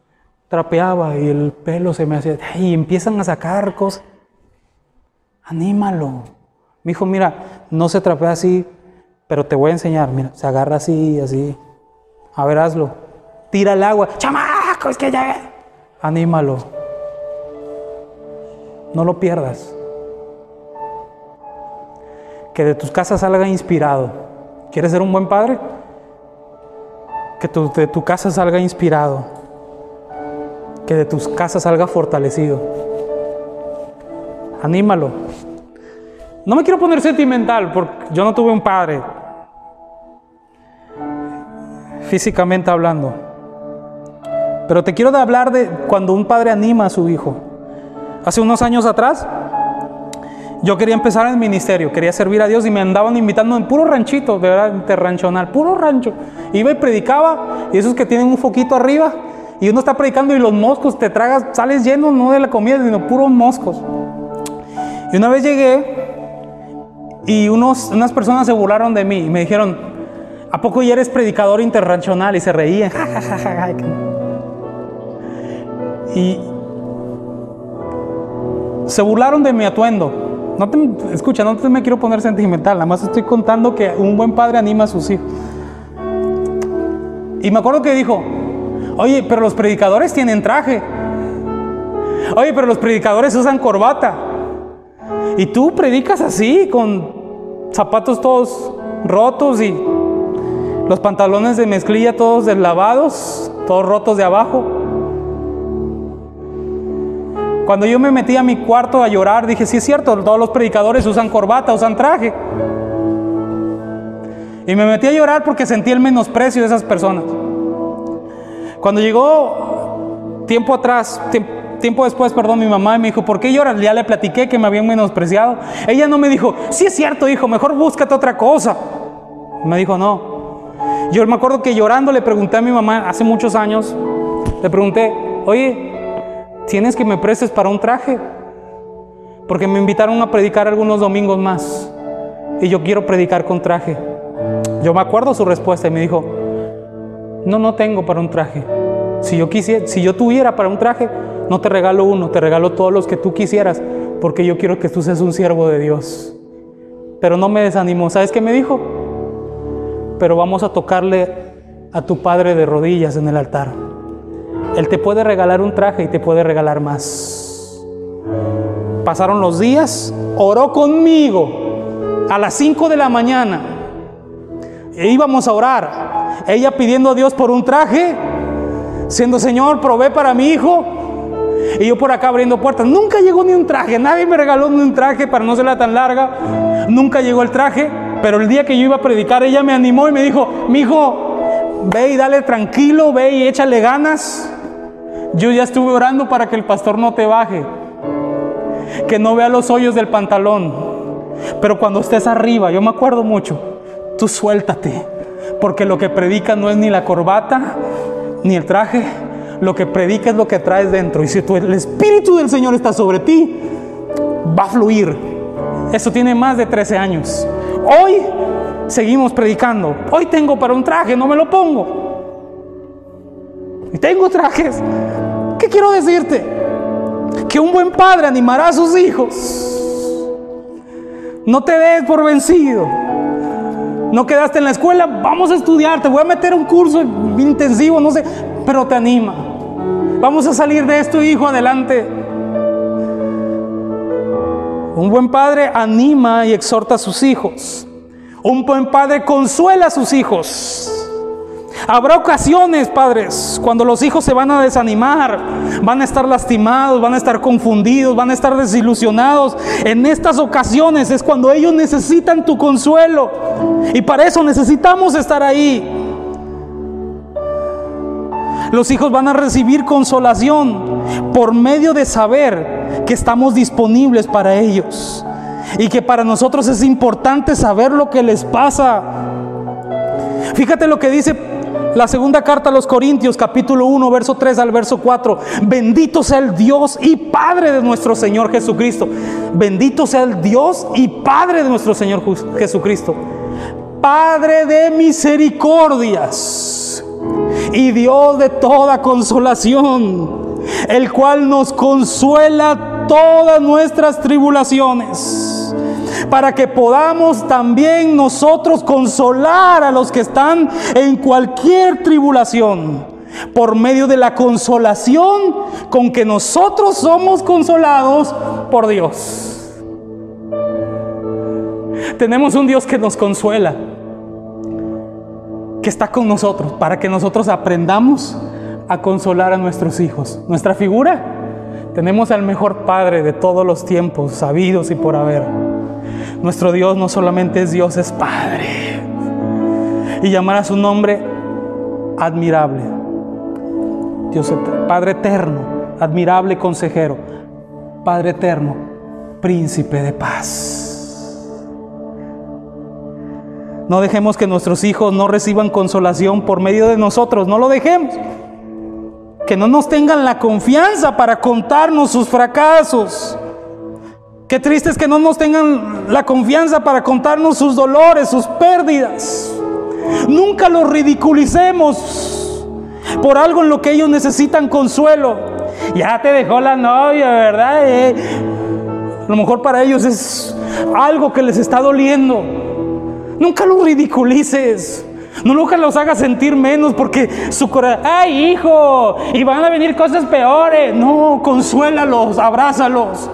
trapeaba y el pelo se me hacía, y empiezan a sacar cosas. Anímalo. Mi hijo, mira, no se trapea así, pero te voy a enseñar. Mira, se agarra así, así. A ver, hazlo. Tira el agua. ¡Chamaco! Es que ya. Anímalo. No lo pierdas. Que de tus casas salga inspirado. ¿Quieres ser un buen padre? Que de tu casa salga inspirado. Que de tus casas salga fortalecido. Anímalo. No me quiero poner sentimental porque yo no tuve un padre, físicamente hablando. Pero te quiero hablar de cuando un padre anima a su hijo. Hace unos años atrás, yo quería empezar en el ministerio, quería servir a Dios y me andaban invitando en puro ranchito, de verdad, interranchonal, puro rancho. Iba y predicaba, y esos que tienen un foquito arriba, y uno está predicando y los moscos te tragas, sales lleno no de la comida, sino puros moscos. Y una vez llegué y unos, unas personas se burlaron de mí y me dijeron, ¿a poco ya eres predicador interrancional? Y se reían. y se burlaron de mi atuendo. No te, escucha, no te me quiero poner sentimental, nada más estoy contando que un buen padre anima a sus hijos. Y me acuerdo que dijo, oye, pero los predicadores tienen traje. Oye, pero los predicadores usan corbata. Y tú predicas así, con zapatos todos rotos y los pantalones de mezclilla todos deslavados, todos rotos de abajo. Cuando yo me metí a mi cuarto a llorar, dije, sí es cierto, todos los predicadores usan corbata, usan traje. Y me metí a llorar porque sentí el menosprecio de esas personas. Cuando llegó tiempo atrás, tiempo después, perdón, mi mamá me dijo, ¿por qué lloras? Ya le platiqué que me habían menospreciado. Ella no me dijo, sí es cierto, hijo, mejor búscate otra cosa. Me dijo, no. Yo me acuerdo que llorando le pregunté a mi mamá hace muchos años, le pregunté, oye, ¿tienes que me prestes para un traje? Porque me invitaron a predicar algunos domingos más y yo quiero predicar con traje. Yo me acuerdo su respuesta y me dijo, no, no tengo para un traje. Si yo quisiera, si yo tuviera para un traje, no te regalo uno, te regalo todos los que tú quisieras, porque yo quiero que tú seas un siervo de Dios. Pero no me desanimó. ¿Sabes qué me dijo? Pero vamos a tocarle a tu padre de rodillas en el altar. Él te puede regalar un traje y te puede regalar más. Pasaron los días, oró conmigo a las 5 de la mañana. E íbamos a orar. Ella pidiendo a Dios por un traje, siendo Señor, provee para mi hijo. Y yo por acá abriendo puertas. Nunca llegó ni un traje. Nadie me regaló ni un traje para no serla tan larga. Nunca llegó el traje. Pero el día que yo iba a predicar, ella me animó y me dijo, mi hijo, ve y dale tranquilo, ve y échale ganas. Yo ya estuve orando para que el pastor no te baje. Que no vea los hoyos del pantalón. Pero cuando estés arriba, yo me acuerdo mucho, tú suéltate. Porque lo que predica no es ni la corbata, ni el traje, lo que predica es lo que traes dentro. Y si tú, el Espíritu del Señor está sobre ti, va a fluir. Eso tiene más de 13 años. Hoy seguimos predicando. Hoy tengo para un traje, no me lo pongo. Y tengo trajes. ¿Qué quiero decirte? Que un buen padre animará a sus hijos. No te des por vencido. No quedaste en la escuela, vamos a estudiar, te voy a meter un curso intensivo, no sé, pero te anima. Vamos a salir de esto, hijo, adelante. Un buen padre anima y exhorta a sus hijos. Un buen padre consuela a sus hijos. Habrá ocasiones, padres, cuando los hijos se van a desanimar, van a estar lastimados, van a estar confundidos, van a estar desilusionados. En estas ocasiones es cuando ellos necesitan tu consuelo. Y para eso necesitamos estar ahí. Los hijos van a recibir consolación por medio de saber que estamos disponibles para ellos. Y que para nosotros es importante saber lo que les pasa. Fíjate lo que dice la segunda carta a los Corintios, capítulo 1, verso 3 al verso 4. Bendito sea el Dios y Padre de nuestro Señor Jesucristo. Bendito sea el Dios y Padre de nuestro Señor Jesucristo. Padre de misericordias y Dios de toda consolación, el cual nos consuela todas nuestras tribulaciones para que podamos también nosotros consolar a los que están en cualquier tribulación, por medio de la consolación con que nosotros somos consolados por Dios. Tenemos un Dios que nos consuela, que está con nosotros, para que nosotros aprendamos a consolar a nuestros hijos. Nuestra figura, tenemos al mejor Padre de todos los tiempos, sabidos y por haber. Nuestro Dios no solamente es Dios, es Padre. Y llamar a su nombre admirable. Dios Padre eterno, admirable consejero, Padre eterno, príncipe de paz. No dejemos que nuestros hijos no reciban consolación por medio de nosotros, no lo dejemos. Que no nos tengan la confianza para contarnos sus fracasos. Qué triste es que no nos tengan la confianza para contarnos sus dolores, sus pérdidas. Nunca los ridiculicemos por algo en lo que ellos necesitan consuelo. Ya te dejó la novia, ¿verdad? Eh, lo mejor para ellos es algo que les está doliendo. Nunca los ridiculices. No nunca los hagas sentir menos porque su corazón, ay hijo, y van a venir cosas peores. No, consuélalos, abrázalos.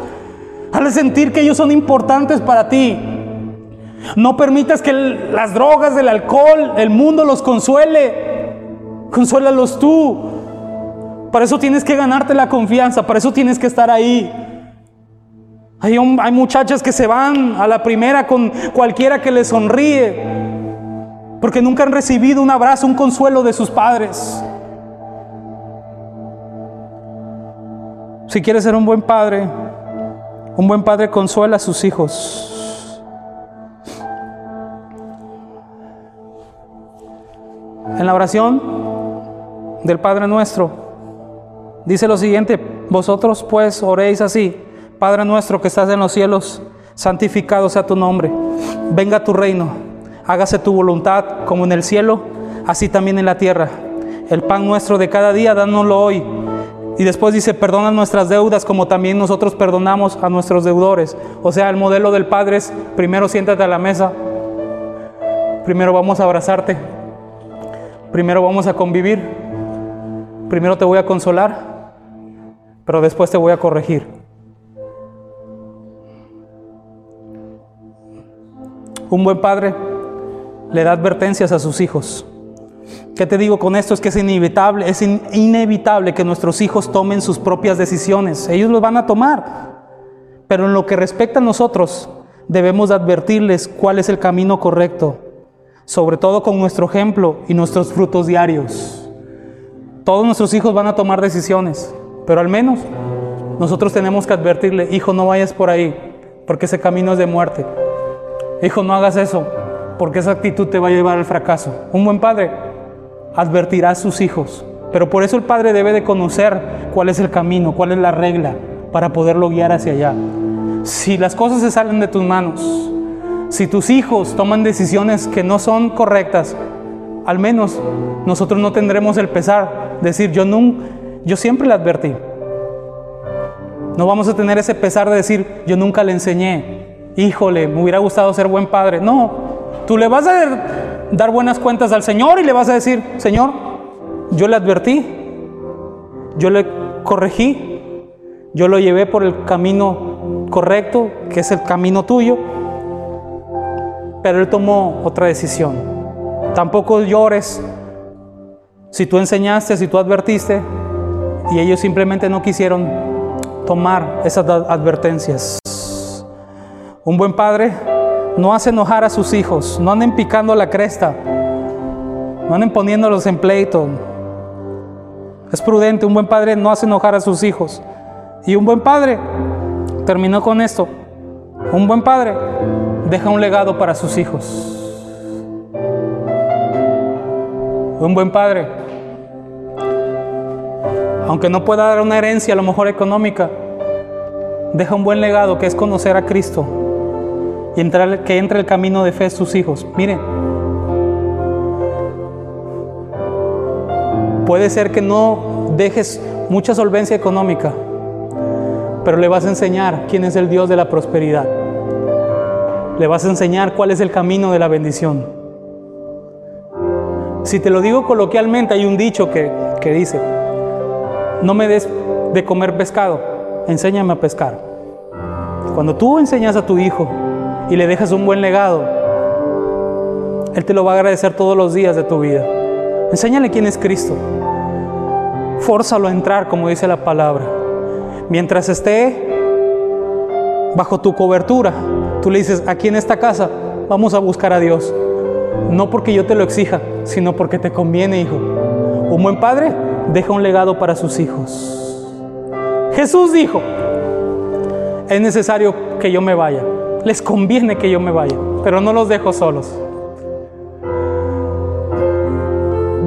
Hazle sentir que ellos son importantes para ti. No permitas que las drogas, el alcohol, el mundo los consuele. Consuélalos tú. Para eso tienes que ganarte la confianza, para eso tienes que estar ahí. Hay, hay muchachas que se van a la primera con cualquiera que les sonríe, porque nunca han recibido un abrazo, un consuelo de sus padres. Si quieres ser un buen padre, un buen padre consuela a sus hijos. En la oración del Padre nuestro dice lo siguiente, vosotros pues oréis así, Padre nuestro que estás en los cielos, santificado sea tu nombre, venga tu reino, hágase tu voluntad como en el cielo, así también en la tierra. El pan nuestro de cada día, dánoslo hoy y después dice, perdona nuestras deudas como también nosotros perdonamos a nuestros deudores. O sea, el modelo del Padre es, primero siéntate a la mesa, primero vamos a abrazarte, primero vamos a convivir, primero te voy a consolar, pero después te voy a corregir. Un buen padre le da advertencias a sus hijos. ¿Qué te digo con esto? Es que es inevitable, es inevitable que nuestros hijos tomen sus propias decisiones. Ellos lo van a tomar. Pero en lo que respecta a nosotros, debemos advertirles cuál es el camino correcto, sobre todo con nuestro ejemplo y nuestros frutos diarios. Todos nuestros hijos van a tomar decisiones, pero al menos nosotros tenemos que advertirle, hijo, no vayas por ahí, porque ese camino es de muerte. Hijo, no hagas eso, porque esa actitud te va a llevar al fracaso. Un buen padre advertirá a sus hijos, pero por eso el padre debe de conocer cuál es el camino, cuál es la regla para poderlo guiar hacia allá. Si las cosas se salen de tus manos, si tus hijos toman decisiones que no son correctas, al menos nosotros no tendremos el pesar de decir, yo, nunca, yo siempre le advertí. No vamos a tener ese pesar de decir, yo nunca le enseñé, híjole, me hubiera gustado ser buen padre. No, tú le vas a dar buenas cuentas al Señor y le vas a decir, Señor, yo le advertí, yo le corregí, yo lo llevé por el camino correcto, que es el camino tuyo, pero él tomó otra decisión. Tampoco llores si tú enseñaste, si tú advertiste, y ellos simplemente no quisieron tomar esas advertencias. Un buen padre no hace enojar a sus hijos, no anden picando la cresta, no anden poniéndolos en pleito. Es prudente, un buen padre no hace enojar a sus hijos. Y un buen padre, terminó con esto, un buen padre deja un legado para sus hijos. Un buen padre, aunque no pueda dar una herencia a lo mejor económica, deja un buen legado que es conocer a Cristo y entrar, que entre el camino de fe sus hijos. Miren, puede ser que no dejes mucha solvencia económica, pero le vas a enseñar quién es el Dios de la prosperidad. Le vas a enseñar cuál es el camino de la bendición. Si te lo digo coloquialmente, hay un dicho que, que dice, no me des de comer pescado, enséñame a pescar. Cuando tú enseñas a tu hijo y le dejas un buen legado, Él te lo va a agradecer todos los días de tu vida. Enséñale quién es Cristo. Fórzalo a entrar, como dice la palabra. Mientras esté bajo tu cobertura, tú le dices, aquí en esta casa vamos a buscar a Dios. No porque yo te lo exija, sino porque te conviene, hijo. Un buen padre deja un legado para sus hijos. Jesús dijo, es necesario que yo me vaya. Les conviene que yo me vaya, pero no los dejo solos.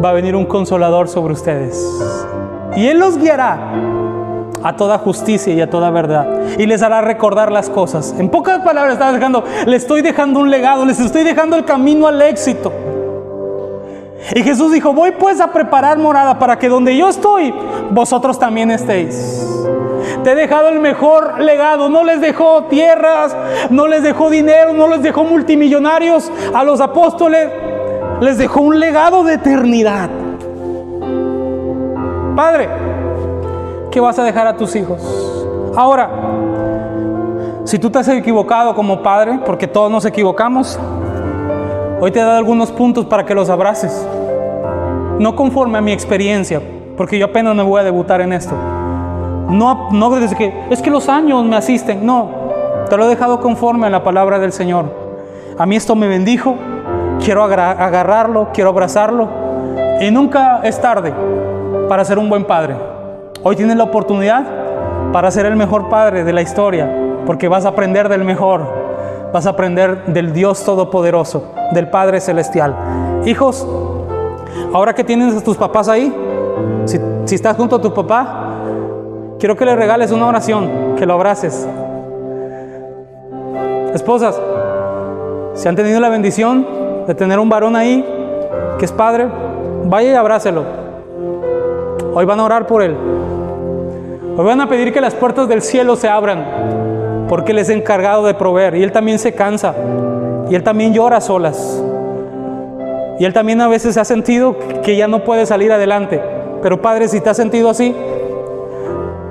Va a venir un consolador sobre ustedes. Y Él los guiará a toda justicia y a toda verdad. Y les hará recordar las cosas. En pocas palabras, está dejando, le estoy dejando un legado, les estoy dejando el camino al éxito. Y Jesús dijo, voy pues a preparar morada para que donde yo estoy, vosotros también estéis. Te he dejado el mejor legado. No les dejó tierras, no les dejó dinero, no les dejó multimillonarios a los apóstoles. Les dejó un legado de eternidad. Padre, ¿qué vas a dejar a tus hijos? Ahora, si tú te has equivocado como padre, porque todos nos equivocamos, hoy te he dado algunos puntos para que los abraces. No conforme a mi experiencia, porque yo apenas me voy a debutar en esto. No, no desde que es que los años me asisten, no. Te lo he dejado conforme a la palabra del Señor. A mí esto me bendijo, quiero agarrarlo, quiero abrazarlo. Y nunca es tarde para ser un buen padre. Hoy tienes la oportunidad para ser el mejor padre de la historia, porque vas a aprender del mejor, vas a aprender del Dios Todopoderoso, del Padre Celestial. Hijos, ahora que tienes a tus papás ahí, si, si estás junto a tu papá, quiero que le regales una oración, que lo abraces. Esposas, si han tenido la bendición de tener un varón ahí, que es padre, vaya y abrácelo. Hoy van a orar por él. Hoy van a pedir que las puertas del cielo se abran, porque Él es encargado de proveer. Y Él también se cansa. Y Él también llora a solas. Y él también a veces ha sentido que ya no puede salir adelante. Pero Padre, si te has sentido así,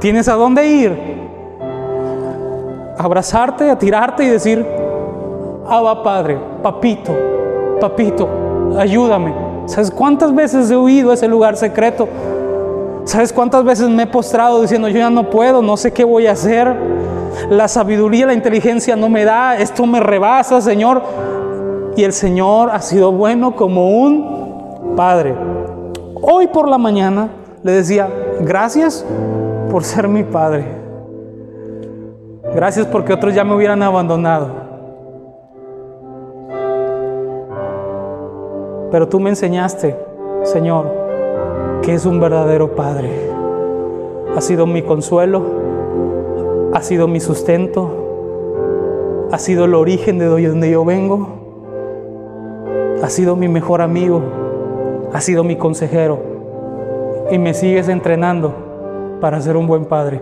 tienes a dónde ir. abrazarte, a tirarte y decir, Abba Padre, papito, papito, ayúdame. ¿Sabes cuántas veces he huido a ese lugar secreto? ¿Sabes cuántas veces me he postrado diciendo, yo ya no puedo, no sé qué voy a hacer? La sabiduría, la inteligencia no me da, esto me rebasa, Señor. Y el Señor ha sido bueno como un Padre. Hoy por la mañana le decía, gracias por ser mi Padre. Gracias porque otros ya me hubieran abandonado. Pero tú me enseñaste, Señor, que es un verdadero Padre. Ha sido mi consuelo, ha sido mi sustento, ha sido el origen de donde yo vengo, ha sido mi mejor amigo, ha sido mi consejero y me sigues entrenando para ser un buen Padre.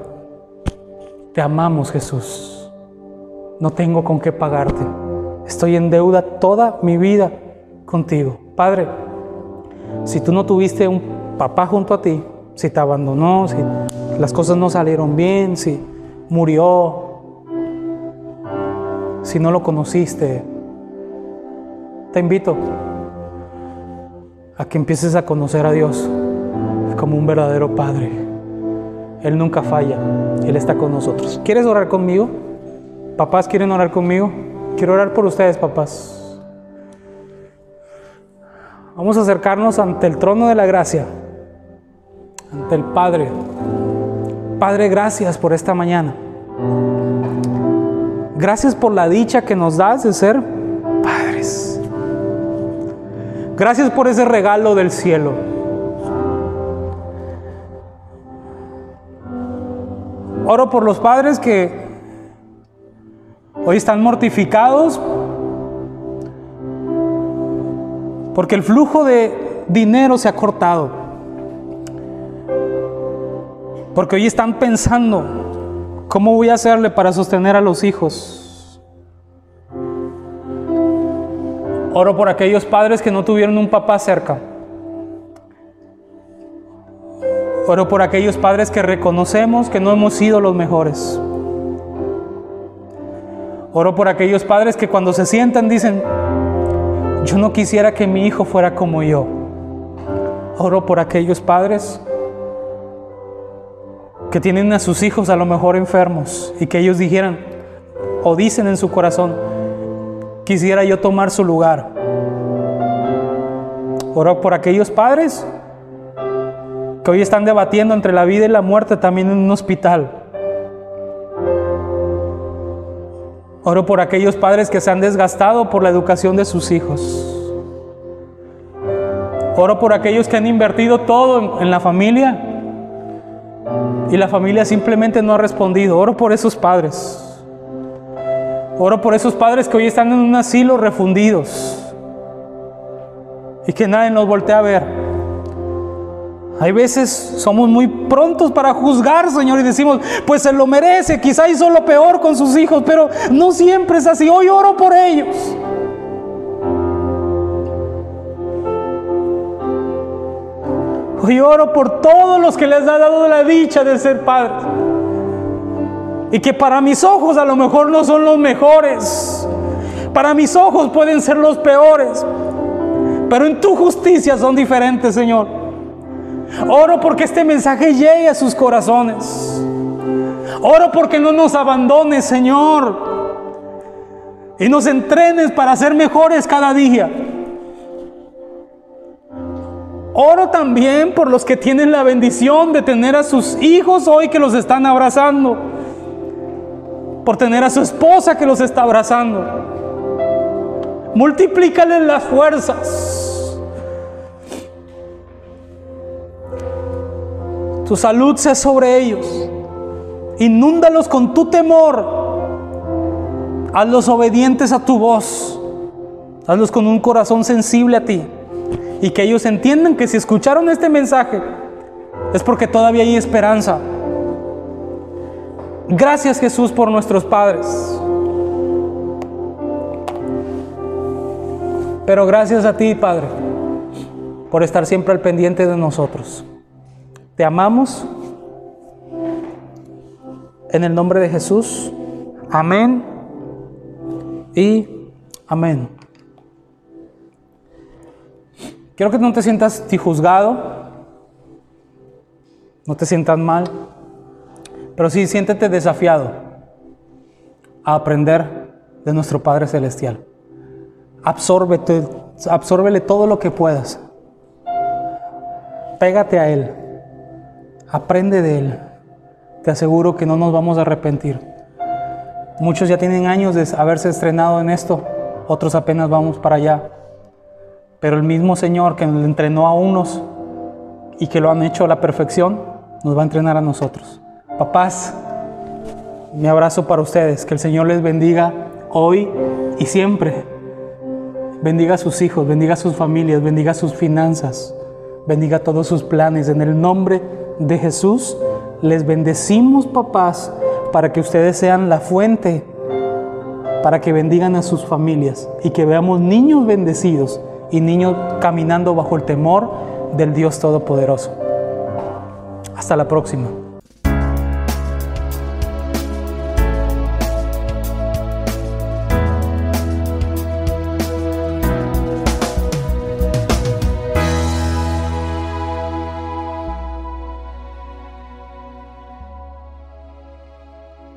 Te amamos Jesús, no tengo con qué pagarte, estoy en deuda toda mi vida contigo. Padre, si tú no tuviste un papá junto a ti, si te abandonó, si las cosas no salieron bien, si murió, si no lo conociste, te invito a que empieces a conocer a Dios como un verdadero Padre. Él nunca falla, Él está con nosotros. ¿Quieres orar conmigo? ¿Papás quieren orar conmigo? Quiero orar por ustedes, papás. Vamos a acercarnos ante el trono de la gracia, ante el Padre. Padre, gracias por esta mañana. Gracias por la dicha que nos das de ser padres. Gracias por ese regalo del cielo. Oro por los padres que hoy están mortificados porque el flujo de dinero se ha cortado. Porque hoy están pensando, ¿cómo voy a hacerle para sostener a los hijos? Oro por aquellos padres que no tuvieron un papá cerca. Oro por aquellos padres que reconocemos que no hemos sido los mejores. Oro por aquellos padres que cuando se sientan dicen, yo no quisiera que mi hijo fuera como yo. Oro por aquellos padres que tienen a sus hijos a lo mejor enfermos y que ellos dijeran o dicen en su corazón, quisiera yo tomar su lugar. Oro por aquellos padres que hoy están debatiendo entre la vida y la muerte también en un hospital. Oro por aquellos padres que se han desgastado por la educación de sus hijos. Oro por aquellos que han invertido todo en, la familia y la familia simplemente no ha respondido. Oro por esos padres. Oro por esos padres que hoy están en un asilo refundidos y que nadie nos voltea a ver. Hay veces somos muy prontos para juzgar, Señor, y decimos, pues se lo merece, quizá hizo lo peor con sus hijos, pero no siempre es así. Hoy oro por ellos. Hoy oro por todos los que les ha dado la dicha de ser padres. Y que para mis ojos a lo mejor no son los mejores. Para mis ojos pueden ser los peores. Pero en tu justicia son diferentes, Señor. Oro porque este mensaje llegue a sus corazones. Oro porque no nos abandones, Señor. Y nos entrenes para ser mejores cada día. Oro también por los que tienen la bendición de tener a sus hijos hoy que los están abrazando. Por tener a su esposa que los está abrazando. Multiplícales las fuerzas. Tu salud sea sobre ellos. Inúndalos con tu temor. Hazlos obedientes a tu voz. Hazlos con un corazón sensible a ti. Y que ellos entiendan que si escucharon este mensaje es porque todavía hay esperanza. Gracias Jesús por nuestros padres. Pero gracias a ti, Padre por estar siempre al pendiente de nosotros. Te amamos. En el nombre de Jesús. Amén. Y amén. Quiero que no te sientas juzgado, no te sientas mal, pero sí siéntete desafiado a aprender de nuestro Padre Celestial. Absórbete, absórbele todo lo que puedas. Pégate a Él. Aprende de Él. Te aseguro que no nos vamos a arrepentir. Muchos ya tienen años de haberse estrenado en esto, otros apenas vamos para allá. Pero el mismo Señor que le entrenó a unos y que lo han hecho a la perfección, nos va a entrenar a nosotros. Papás, mi abrazo para ustedes, que el Señor les bendiga hoy y siempre. Bendiga a sus hijos, bendiga a sus familias, bendiga sus finanzas, bendiga todos sus planes. En el nombre de Jesús, les bendecimos, papás, para que ustedes sean la fuente, para que bendigan a sus familias y que veamos niños bendecidos y niños caminando bajo el temor del Dios Todopoderoso. Hasta la próxima.